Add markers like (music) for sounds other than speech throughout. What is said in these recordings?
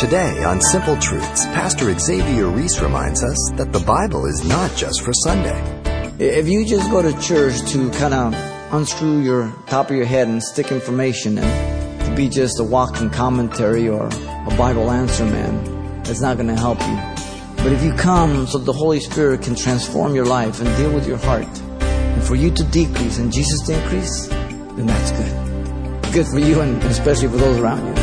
Today on Simple Truths, Pastor Xavier Reese reminds us that the Bible is not just for Sunday. If you just go to church to kind of unscrew your top of your head and stick information and to be just a walking commentary or a Bible answer man, it's not going to help you. But if you come so the Holy Spirit can transform your life and deal with your heart, and for you to decrease and Jesus to increase, then that's good. Good for you and especially for those around you.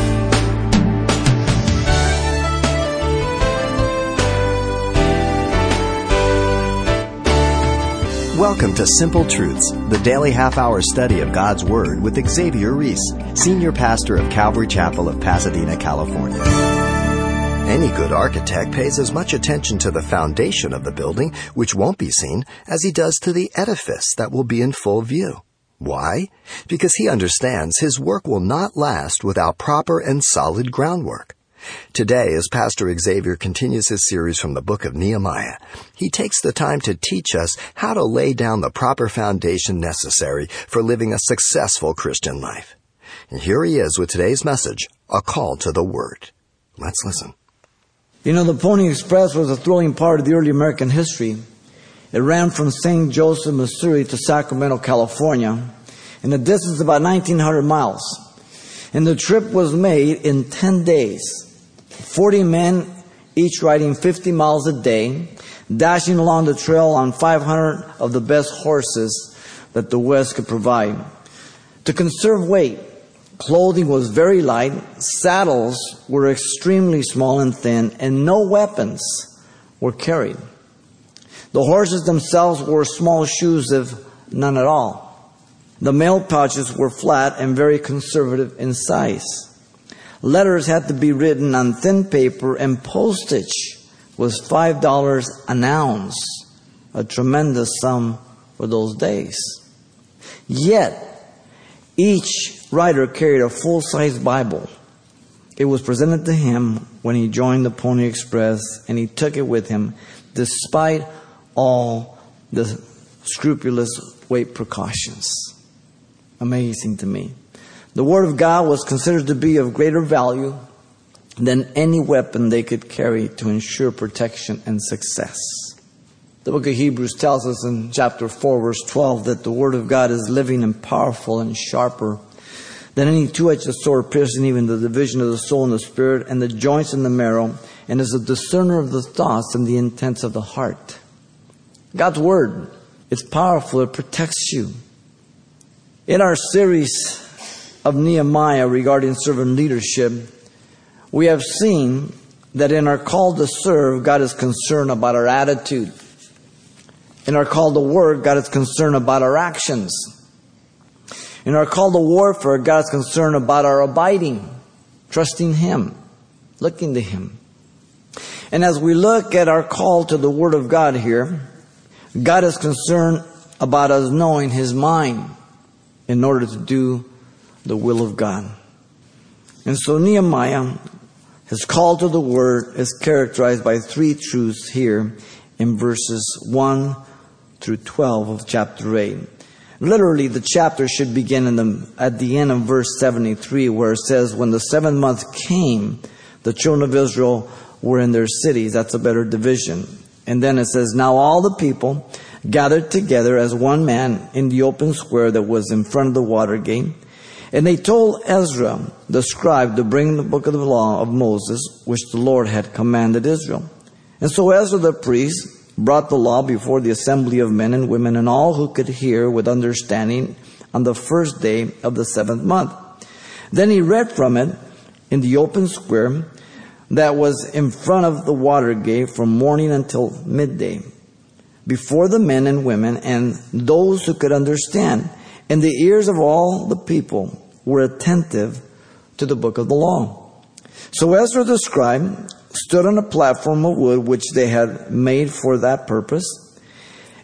Welcome to Simple Truths, the daily half hour study of God's Word with Xavier Reese, Senior Pastor of Calvary Chapel of Pasadena, California. Any good architect pays as much attention to the foundation of the building, which won't be seen, as he does to the edifice that will be in full view. Why? Because he understands his work will not last without proper and solid groundwork. Today, as Pastor Xavier continues his series from the book of Nehemiah, he takes the time to teach us how to lay down the proper foundation necessary for living a successful Christian life. And here he is with today's message, a call to the Word. Let's listen. You know, the Pony Express was a thrilling part of the early American history. It ran from St. Joseph, Missouri to Sacramento, California, and the distance is about 1,900 miles. And the trip was made in 10 days. 40 men, each riding 50 miles a day, dashing along the trail on 500 of the best horses that the West could provide. To conserve weight, clothing was very light, saddles were extremely small and thin, and no weapons were carried. The horses themselves wore small shoes, if none at all. The mail pouches were flat and very conservative in size. Letters had to be written on thin paper, and postage was $5 an ounce, a tremendous sum for those days. Yet, each writer carried a full size Bible. It was presented to him when he joined the Pony Express, and he took it with him despite all the scrupulous weight precautions. Amazing to me. The Word of God was considered to be of greater value than any weapon they could carry to ensure protection and success. The book of Hebrews tells us in chapter 4, verse 12, that the Word of God is living and powerful and sharper than any two edged sword, piercing even the division of the soul and the spirit and the joints and the marrow, and is a discerner of the thoughts and the intents of the heart. God's Word is powerful, it protects you. In our series, of Nehemiah regarding servant leadership, we have seen that in our call to serve, God is concerned about our attitude. In our call to work, God is concerned about our actions. In our call to warfare, God is concerned about our abiding, trusting Him, looking to Him. And as we look at our call to the Word of God here, God is concerned about us knowing His mind in order to do the will of God. And so Nehemiah, his call to the word is characterized by three truths here in verses 1 through 12 of chapter 8. Literally, the chapter should begin the, at the end of verse 73, where it says, When the seventh month came, the children of Israel were in their cities. That's a better division. And then it says, Now all the people gathered together as one man in the open square that was in front of the water gate. And they told Ezra, the scribe, to bring the book of the law of Moses, which the Lord had commanded Israel. And so Ezra the priest brought the law before the assembly of men and women and all who could hear with understanding on the first day of the seventh month. Then he read from it in the open square that was in front of the water gate from morning until midday before the men and women and those who could understand and the ears of all the people were attentive to the book of the law. So Ezra the scribe stood on a platform of wood which they had made for that purpose,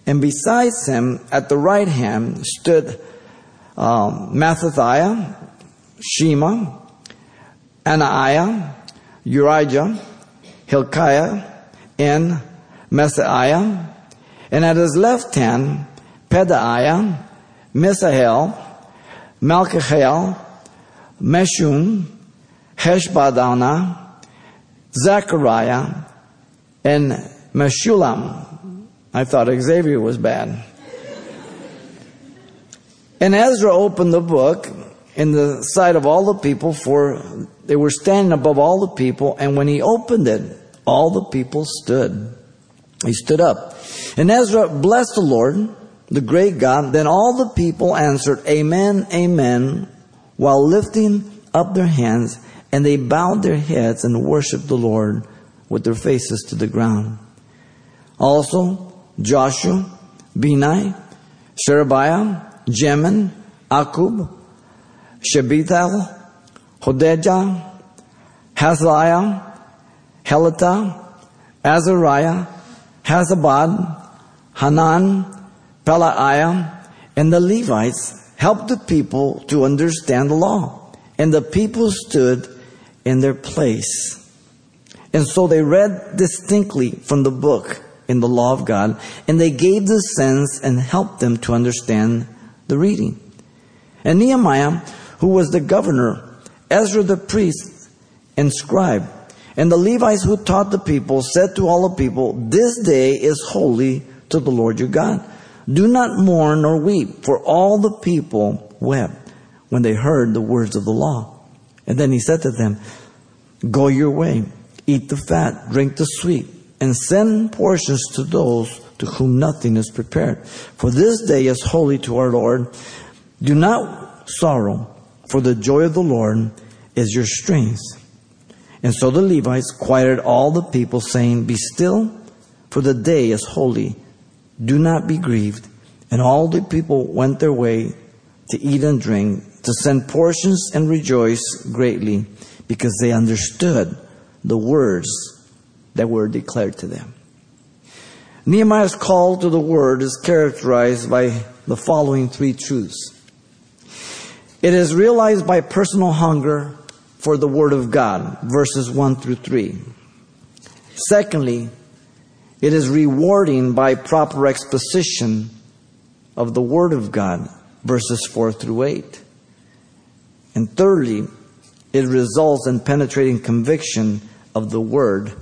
and besides him at the right hand stood um, Shema, Anaiah, Urijah, Hilkiah, and Maaseiah, and at his left hand Pedaiah, Mishael, Malchiel, Meshullam, Hashbadana, Zechariah, and Meshullam. I thought Xavier was bad. and Ezra opened the book in the sight of all the people, for they were standing above all the people, and when he opened it, all the people stood. He stood up. And Ezra blessed the Lord, the great God. Then all the people answered, Amen, Amen, while lifting up their hands, and they bowed their heads and worshiped the Lord with their faces to the ground. Also, Joshua, Benai, Sherebiah, Jamin, Akkub, Shebuthal, Hodijah, Hazaiah, Helata, Azariah, Hazabad, Hanan, Pelaiah, and the Levites helped the people to understand the law. And the people stood in their place. And so they read distinctly from the book in the law of God, and they gave the sense and helped them to understand the reading. And Nehemiah, who was the governor, Ezra the priest and scribe, and the Levites who taught the people said to all the people, This day is holy to the Lord your God. Do not mourn nor weep, for all the people wept when they heard the words of the law. And then he said to them, Go your way, eat the fat, drink the sweet, and send portions to those to whom nothing is prepared. For this day is holy to our Lord. Do not sorrow, for the joy of the Lord is your strength. And so the Levites quieted all the people, saying, Be still, for the day is holy. Do not be grieved. And all the people went their way to eat and drink, to send portions and rejoice greatly, because they understood the words that were declared to them. Nehemiah's call to the word is characterized by the following three truths. It is realized by personal hunger for the Word of God, verses 1 through 3. Secondly, it is rewarding by proper exposition of the Word of God, verses 4 through 8. And thirdly, it results in penetrating conviction of the Word,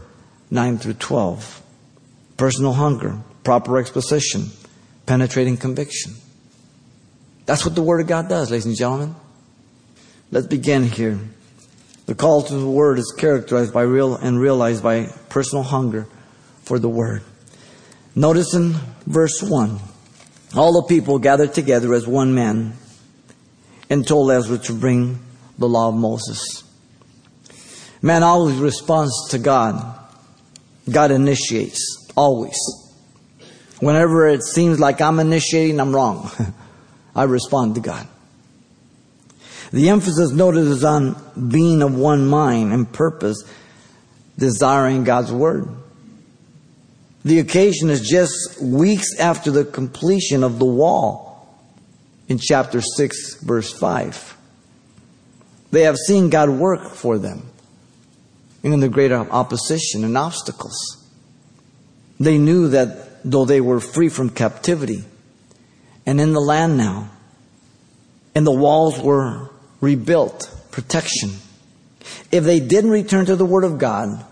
9 through 12. Personal hunger, proper exposition, penetrating conviction. That's what the Word of God does, ladies and gentlemen. Let's begin here. The call to the Word is characterized by real and realized by personal hunger for the Word. Notice in verse 1 all the people gathered together as one man and told Ezra to bring the law of Moses. Man always responds to God. God initiates, always. Whenever it seems like I'm initiating, I'm wrong. (laughs) I respond to God. The emphasis noted is on being of one mind and purpose, desiring God's Word. The occasion is just weeks after the completion of the wall in chapter 6, verse 5. They have seen God work for them in the great opposition and obstacles. They knew that though they were free from captivity and in the land now, and the walls were rebuilt, protection. If they didn't return to the Word of God,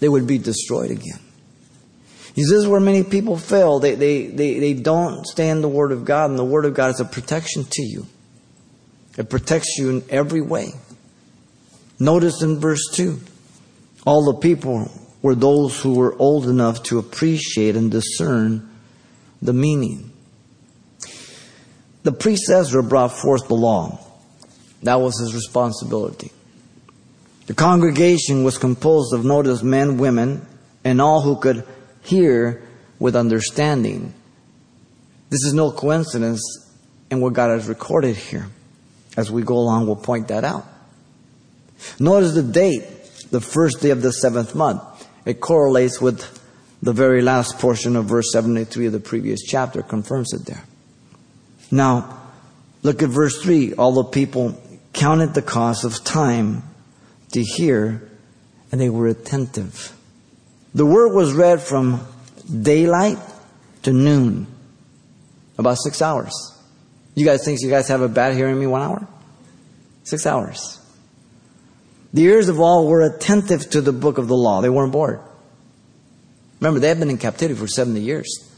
they would be destroyed again. This is where many people fail. They, they, they, they don't stand the Word of God, and the Word of God is a protection to you. It protects you in every way. Notice in verse 2 all the people were those who were old enough to appreciate and discern the meaning. The priest Ezra brought forth the law. That was his responsibility. The congregation was composed of notice men, women, and all who could hear with understanding. This is no coincidence in what God has recorded here. As we go along, we'll point that out. Notice the date, the first day of the seventh month. It correlates with the very last portion of verse 73 of the previous chapter, confirms it there. Now, look at verse 3. All the people counted the cost of time to hear, and they were attentive. The word was read from daylight to noon, about six hours. You guys think you guys have a bad hearing me one hour? Six hours. The ears of all were attentive to the book of the law. They weren't bored. Remember, they had been in captivity for 70 years.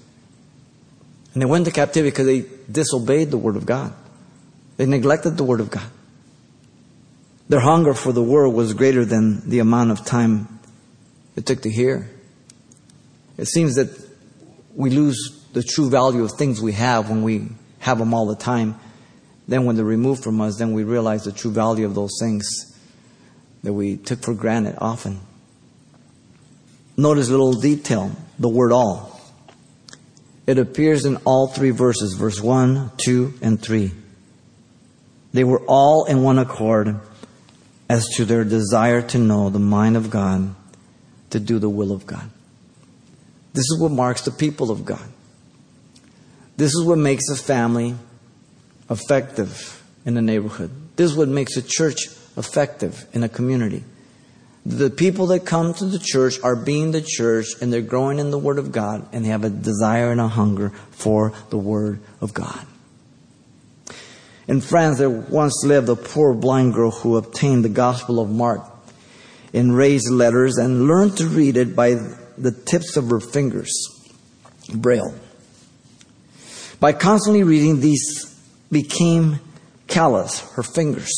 And they went to captivity because they disobeyed the word of God. They neglected the word of God. Their hunger for the word was greater than the amount of time it took to hear. It seems that we lose the true value of things we have when we have them all the time. Then, when they're removed from us, then we realize the true value of those things that we took for granted often. Notice a little detail the word all. It appears in all three verses verse 1, 2, and 3. They were all in one accord as to their desire to know the mind of God, to do the will of God. This is what marks the people of God. This is what makes a family effective in a neighborhood. This is what makes a church effective in a community. The people that come to the church are being the church and they're growing in the Word of God and they have a desire and a hunger for the Word of God. In France, there once lived a poor blind girl who obtained the Gospel of Mark in raised letters and learned to read it by the tips of her fingers, braille. By constantly reading, these became callous, her fingers.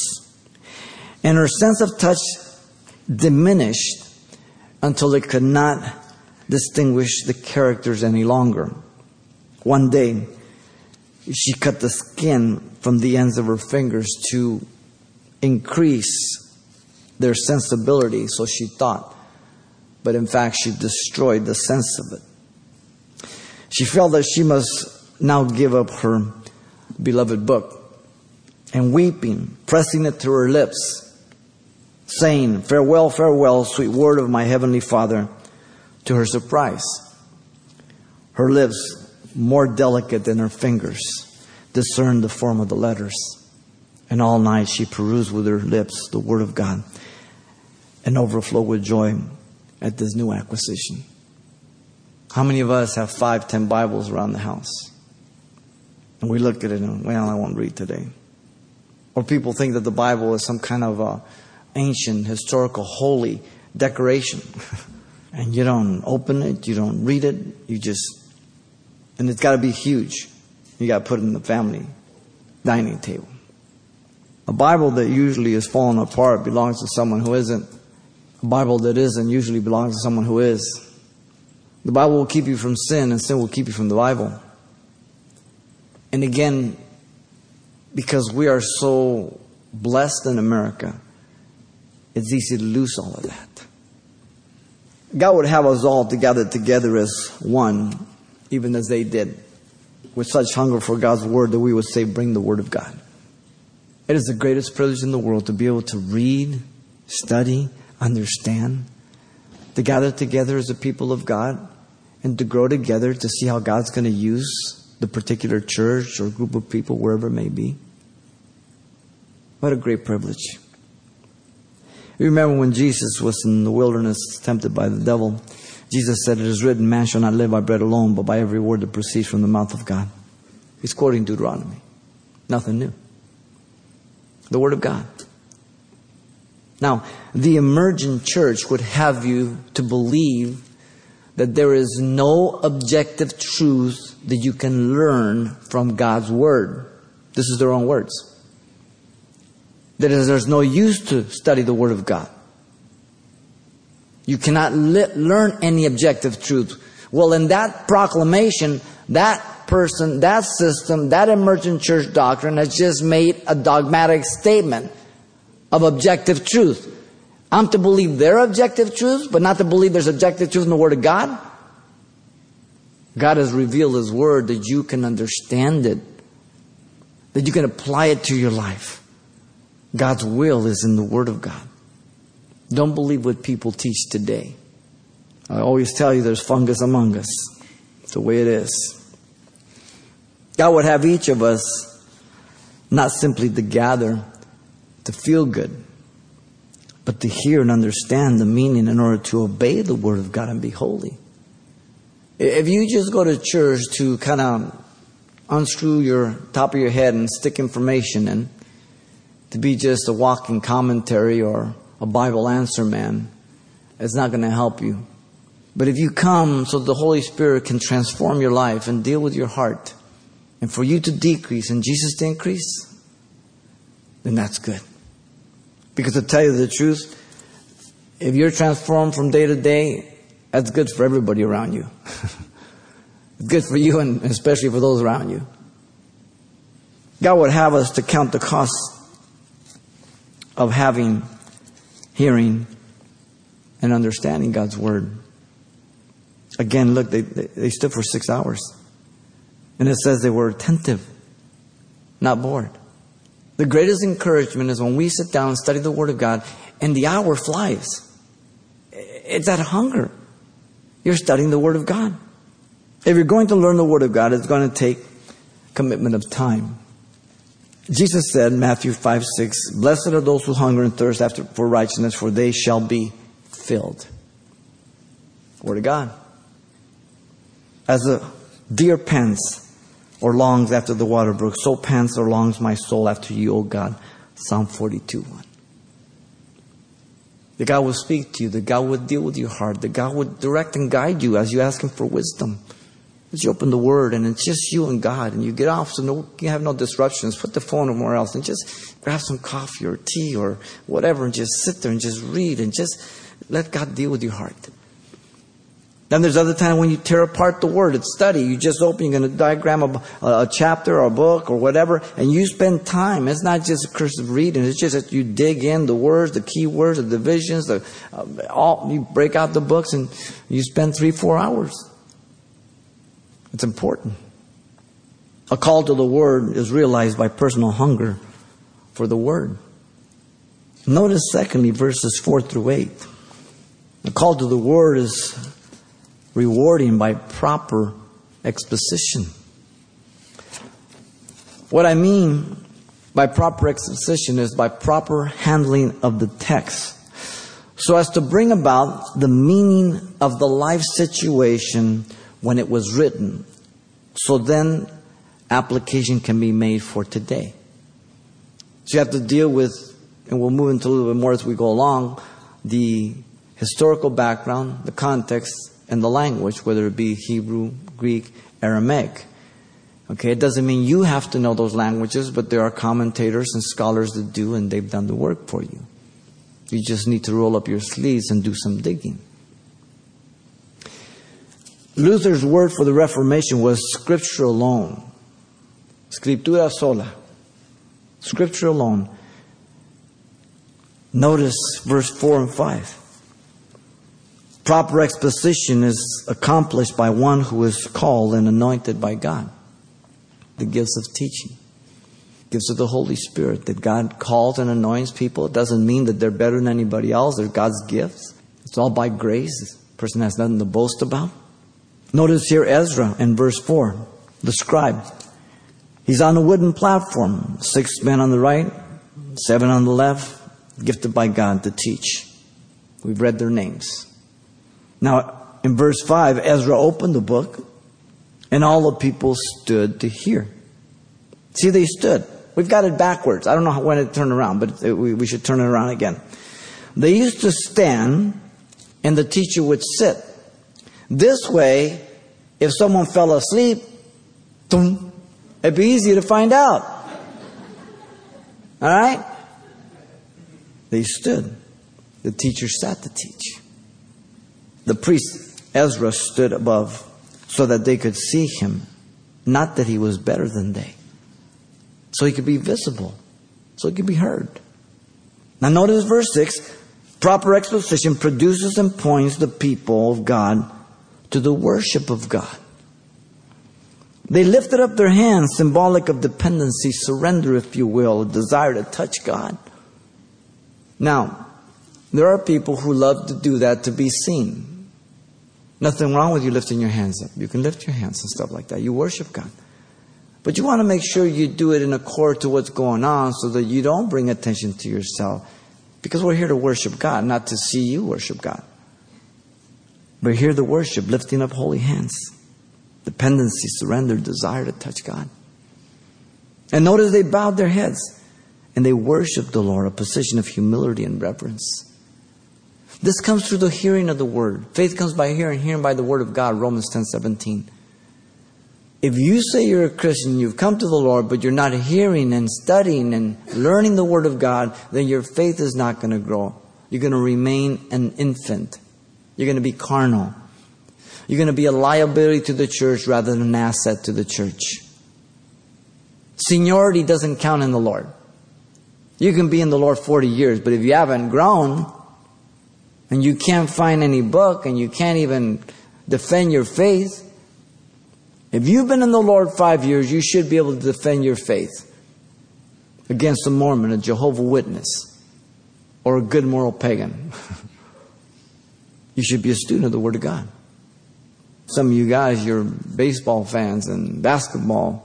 And her sense of touch diminished until it could not distinguish the characters any longer. One day, she cut the skin from the ends of her fingers to increase their sensibility, so she thought. But in fact, she destroyed the sense of it. She felt that she must now give up her beloved book. And weeping, pressing it to her lips, saying, Farewell, farewell, sweet word of my heavenly Father, to her surprise. Her lips, more delicate than her fingers, discerned the form of the letters. And all night she perused with her lips the word of God and overflow with joy at this new acquisition. How many of us have five, ten Bibles around the house? And we look at it and, well, I won't read today. Or people think that the Bible is some kind of ancient, historical, holy decoration. (laughs) and you don't open it, you don't read it, you just, and it's got to be huge. You got to put it in the family dining table. A Bible that usually is falling apart belongs to someone who isn't. A Bible that isn't usually belongs to someone who is. The Bible will keep you from sin, and sin will keep you from the Bible. And again, because we are so blessed in America, it's easy to lose all of that. God would have us all together together as one, even as they did, with such hunger for God's word that we would say, Bring the word of God. It is the greatest privilege in the world to be able to read, study, understand, to gather together as a people of God, and to grow together to see how God's going to use the particular church or group of people, wherever it may be. What a great privilege. You remember when Jesus was in the wilderness tempted by the devil, Jesus said, It is written, Man shall not live by bread alone, but by every word that proceeds from the mouth of God. He's quoting Deuteronomy. Nothing new. The Word of God. Now, the emergent church would have you to believe that there is no objective truth that you can learn from God's Word. This is their own words. That is, there's no use to study the Word of God. You cannot li- learn any objective truth. Well, in that proclamation, that person, that system, that emergent church doctrine has just made a dogmatic statement of objective truth. I'm to believe their objective truths, but not to believe there's objective truth in the Word of God? God has revealed His Word that you can understand it, that you can apply it to your life. God's will is in the Word of God. Don't believe what people teach today. I always tell you there's fungus among us. It's the way it is. God would have each of us not simply to gather to feel good, but to hear and understand the meaning in order to obey the Word of God and be holy. If you just go to church to kind of unscrew your top of your head and stick information in, to be just a walking commentary or a Bible answer man, it's not going to help you. But if you come so the Holy Spirit can transform your life and deal with your heart, and for you to decrease and Jesus to increase, then that's good. Because to tell you the truth, if you're transformed from day to day, that's good for everybody around you. (laughs) it's good for you and especially for those around you. God would have us to count the cost of having, hearing, and understanding God's Word. Again, look, they, they, they stood for six hours. And it says they were attentive, not bored. The greatest encouragement is when we sit down and study the Word of God and the hour flies. It's that hunger. You're studying the Word of God. If you're going to learn the Word of God, it's going to take commitment of time. Jesus said, Matthew 5 6, Blessed are those who hunger and thirst after for righteousness, for they shall be filled. Word of God. As a deer pants or longs after the water brook, so pants or longs my soul after you, O God. Psalm 42 1. That God will speak to you, that God would deal with your heart, that God would direct and guide you as you ask Him for wisdom. As you open the Word and it's just you and God, and you get off so no, you have no disruptions, put the phone somewhere else and just grab some coffee or tea or whatever and just sit there and just read and just let God deal with your heart. Then there's other time when you tear apart the word. It's study. You just open, you're going to diagram a, a, chapter or a book or whatever, and you spend time. It's not just a cursive reading. It's just that you dig in the words, the key words, the divisions, the, uh, all, you break out the books and you spend three, four hours. It's important. A call to the word is realized by personal hunger for the word. Notice secondly verses four through eight. The call to the word is rewarding by proper exposition. What I mean by proper exposition is by proper handling of the text so as to bring about the meaning of the life situation when it was written. So then application can be made for today. So you have to deal with, and we'll move into a little bit more as we go along, the historical background, the context, and the language, whether it be Hebrew, Greek, Aramaic. Okay, it doesn't mean you have to know those languages, but there are commentators and scholars that do, and they've done the work for you. You just need to roll up your sleeves and do some digging. Luther's word for the Reformation was scripture alone. Scriptura sola. Scripture alone. Notice verse 4 and 5. Proper exposition is accomplished by one who is called and anointed by God. The gifts of teaching, gifts of the Holy Spirit that God calls and anoints people. It doesn't mean that they're better than anybody else. They're God's gifts. It's all by grace. The person has nothing to boast about. Notice here Ezra in verse 4, the scribe. He's on a wooden platform, six men on the right, seven on the left, gifted by God to teach. We've read their names. Now, in verse 5, Ezra opened the book, and all the people stood to hear. See, they stood. We've got it backwards. I don't know when it turned around, but we should turn it around again. They used to stand, and the teacher would sit. This way, if someone fell asleep, it'd be easy to find out. All right? They stood. The teacher sat to teach. The priest Ezra stood above so that they could see him, not that he was better than they. So he could be visible, so he could be heard. Now notice verse 6 proper exposition produces and points the people of God to the worship of God. They lifted up their hands, symbolic of dependency, surrender, if you will, a desire to touch God. Now, there are people who love to do that to be seen. Nothing wrong with you lifting your hands up. You can lift your hands and stuff like that. You worship God. But you want to make sure you do it in accord to what's going on so that you don't bring attention to yourself. Because we're here to worship God, not to see you worship God. We're here to worship, lifting up holy hands. Dependency, surrender, desire to touch God. And notice they bowed their heads. and they worshiped the Lord, a position of humility and reverence. This comes through the hearing of the word. Faith comes by hearing, hearing by the word of God, Romans 10 17. If you say you're a Christian, you've come to the Lord, but you're not hearing and studying and learning the word of God, then your faith is not going to grow. You're going to remain an infant. You're going to be carnal. You're going to be a liability to the church rather than an asset to the church. Seniority doesn't count in the Lord. You can be in the Lord 40 years, but if you haven't grown and you can't find any book and you can't even defend your faith, if you've been in the Lord five years, you should be able to defend your faith against a Mormon, a Jehovah Witness, or a good moral pagan. (laughs) you should be a student of the Word of God. Some of you guys, you're baseball fans and basketball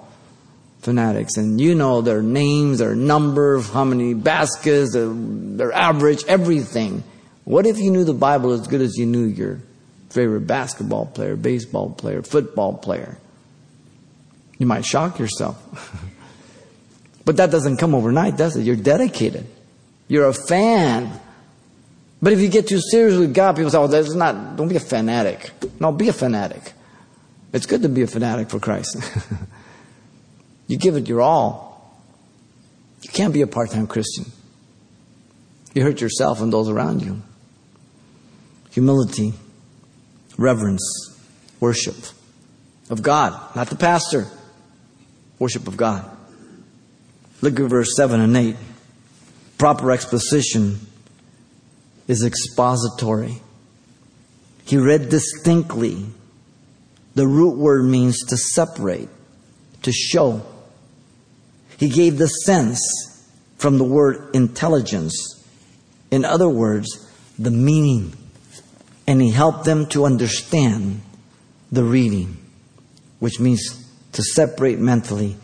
fanatics, and you know their names, their numbers, how many baskets, their, their average, everything. What if you knew the Bible as good as you knew your favorite basketball player, baseball player, football player? You might shock yourself. (laughs) but that doesn't come overnight, does it? You're dedicated. You're a fan. But if you get too serious with God, people say, oh, that's not, don't be a fanatic. No, be a fanatic. It's good to be a fanatic for Christ. (laughs) you give it your all. You can't be a part time Christian. You hurt yourself and those around you. Humility, reverence, worship of God, not the pastor worship of God. Look at verse 7 and 8. Proper exposition is expository. He read distinctly. The root word means to separate, to show. He gave the sense from the word intelligence. In other words, the meaning. And he helped them to understand the reading, which means to separate mentally,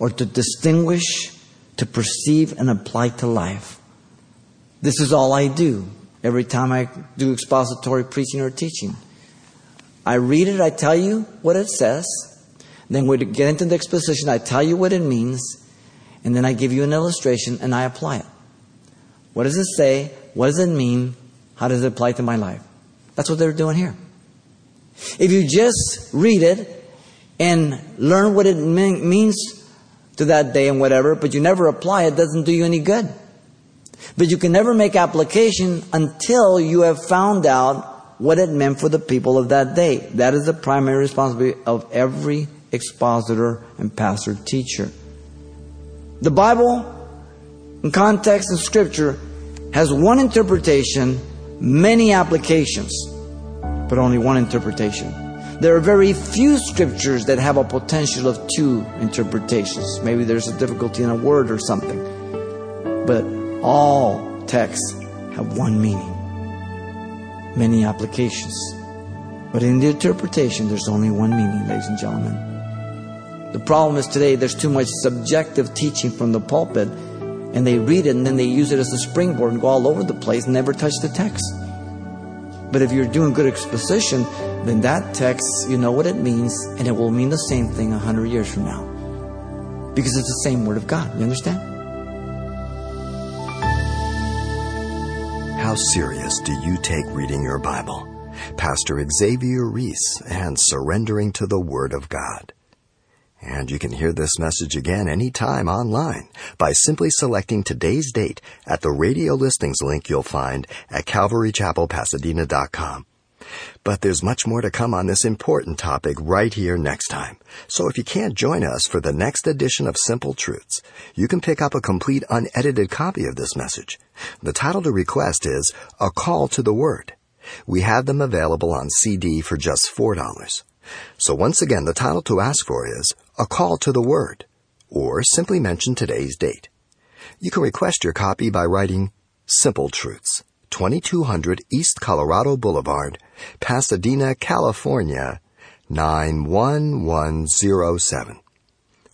or to distinguish, to perceive, and apply to life. This is all I do every time I do expository preaching or teaching. I read it, I tell you what it says, then we get into the exposition, I tell you what it means, and then I give you an illustration and I apply it. What does it say? What does it mean? How does it apply to my life? That's what they're doing here. If you just read it and learn what it means to that day and whatever, but you never apply it, doesn't do you any good. But you can never make application until you have found out what it meant for the people of that day. That is the primary responsibility of every expositor and pastor teacher. The Bible, in context and scripture, has one interpretation, many applications, but only one interpretation. There are very few scriptures that have a potential of two interpretations. Maybe there's a difficulty in a word or something. But all texts have one meaning, many applications. But in the interpretation, there's only one meaning, ladies and gentlemen. The problem is today there's too much subjective teaching from the pulpit, and they read it and then they use it as a springboard and go all over the place and never touch the text. But if you're doing good exposition, then that text, you know what it means, and it will mean the same thing a hundred years from now. Because it's the same Word of God. You understand? How serious do you take reading your Bible? Pastor Xavier Reese and surrendering to the Word of God. And you can hear this message again anytime online by simply selecting today's date at the radio listings link you'll find at calvarychapelpasadena.com. But there's much more to come on this important topic right here next time. So if you can't join us for the next edition of Simple Truths, you can pick up a complete unedited copy of this message. The title to request is A Call to the Word. We have them available on CD for just $4. So once again, the title to ask for is A Call to the Word, or simply mention today's date. You can request your copy by writing Simple Truths, 2200 East Colorado Boulevard, Pasadena, California, 91107.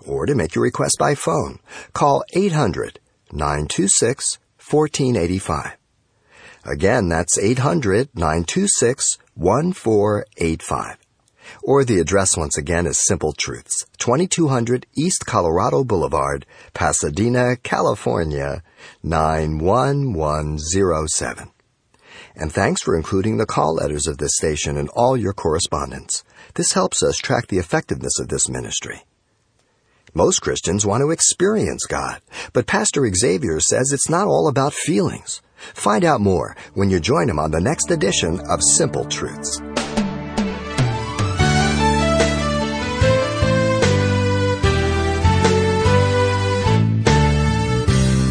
Or to make your request by phone, call 800 926 1485. Again, that's 800 926 1485. Or the address once again is Simple Truths, 2200 East Colorado Boulevard, Pasadena, California, 91107. And thanks for including the call letters of this station in all your correspondence. This helps us track the effectiveness of this ministry. Most Christians want to experience God, but Pastor Xavier says it's not all about feelings. Find out more when you join him on the next edition of Simple Truths.